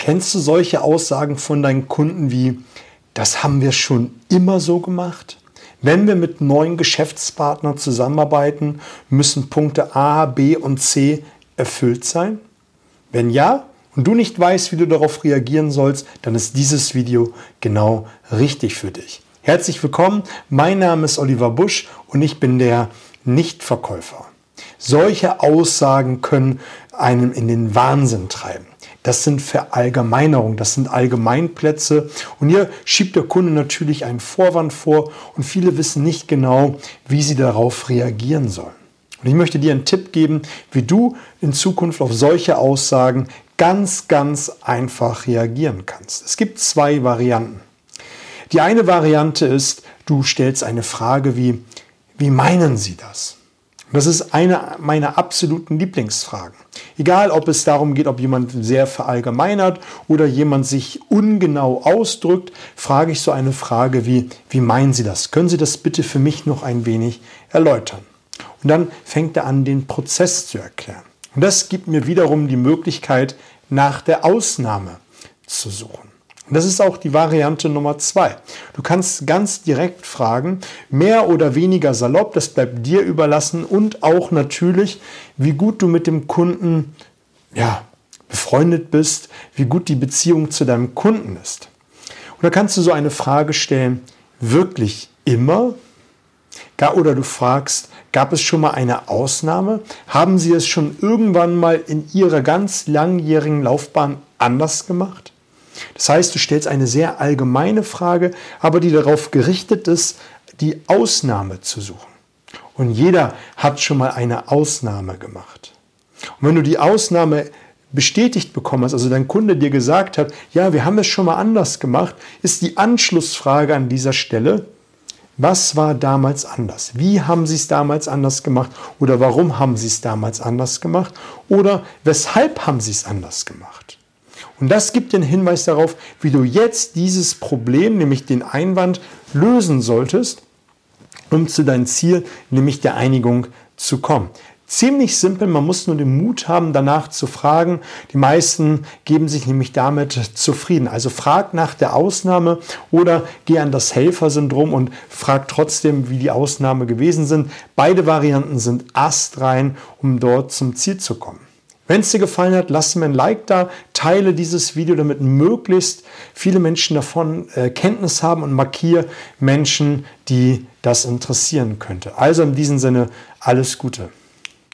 Kennst du solche Aussagen von deinen Kunden wie, das haben wir schon immer so gemacht? Wenn wir mit neuen Geschäftspartnern zusammenarbeiten, müssen Punkte A, B und C erfüllt sein? Wenn ja und du nicht weißt, wie du darauf reagieren sollst, dann ist dieses Video genau richtig für dich. Herzlich willkommen, mein Name ist Oliver Busch und ich bin der Nichtverkäufer. Solche Aussagen können einem in den Wahnsinn treiben. Das sind Verallgemeinerungen, das sind Allgemeinplätze. Und hier schiebt der Kunde natürlich einen Vorwand vor und viele wissen nicht genau, wie sie darauf reagieren sollen. Und ich möchte dir einen Tipp geben, wie du in Zukunft auf solche Aussagen ganz, ganz einfach reagieren kannst. Es gibt zwei Varianten. Die eine Variante ist, du stellst eine Frage wie, wie meinen Sie das? Das ist eine meiner absoluten Lieblingsfragen. Egal, ob es darum geht, ob jemand sehr verallgemeinert oder jemand sich ungenau ausdrückt, frage ich so eine Frage wie, wie meinen Sie das? Können Sie das bitte für mich noch ein wenig erläutern? Und dann fängt er an, den Prozess zu erklären. Und das gibt mir wiederum die Möglichkeit, nach der Ausnahme zu suchen. Das ist auch die Variante Nummer zwei. Du kannst ganz direkt fragen, mehr oder weniger salopp, das bleibt dir überlassen und auch natürlich, wie gut du mit dem Kunden ja, befreundet bist, wie gut die Beziehung zu deinem Kunden ist. Und da kannst du so eine Frage stellen, wirklich immer? Oder du fragst, gab es schon mal eine Ausnahme? Haben Sie es schon irgendwann mal in Ihrer ganz langjährigen Laufbahn anders gemacht? Das heißt, du stellst eine sehr allgemeine Frage, aber die darauf gerichtet ist, die Ausnahme zu suchen. Und jeder hat schon mal eine Ausnahme gemacht. Und wenn du die Ausnahme bestätigt bekommen hast, also dein Kunde dir gesagt hat, ja, wir haben es schon mal anders gemacht, ist die Anschlussfrage an dieser Stelle, was war damals anders? Wie haben sie es damals anders gemacht? Oder warum haben sie es damals anders gemacht? Oder weshalb haben sie es anders gemacht? Und das gibt den Hinweis darauf, wie du jetzt dieses Problem, nämlich den Einwand, lösen solltest, um zu deinem Ziel, nämlich der Einigung zu kommen. Ziemlich simpel, man muss nur den Mut haben, danach zu fragen. Die meisten geben sich nämlich damit zufrieden. Also frag nach der Ausnahme oder geh an das Helfersyndrom und frag trotzdem, wie die Ausnahme gewesen sind. Beide Varianten sind astrein, um dort zum Ziel zu kommen. Wenn es dir gefallen hat, lass mir ein Like da, teile dieses Video, damit möglichst viele Menschen davon äh, Kenntnis haben und markiere Menschen, die das interessieren könnte. Also in diesem Sinne alles Gute.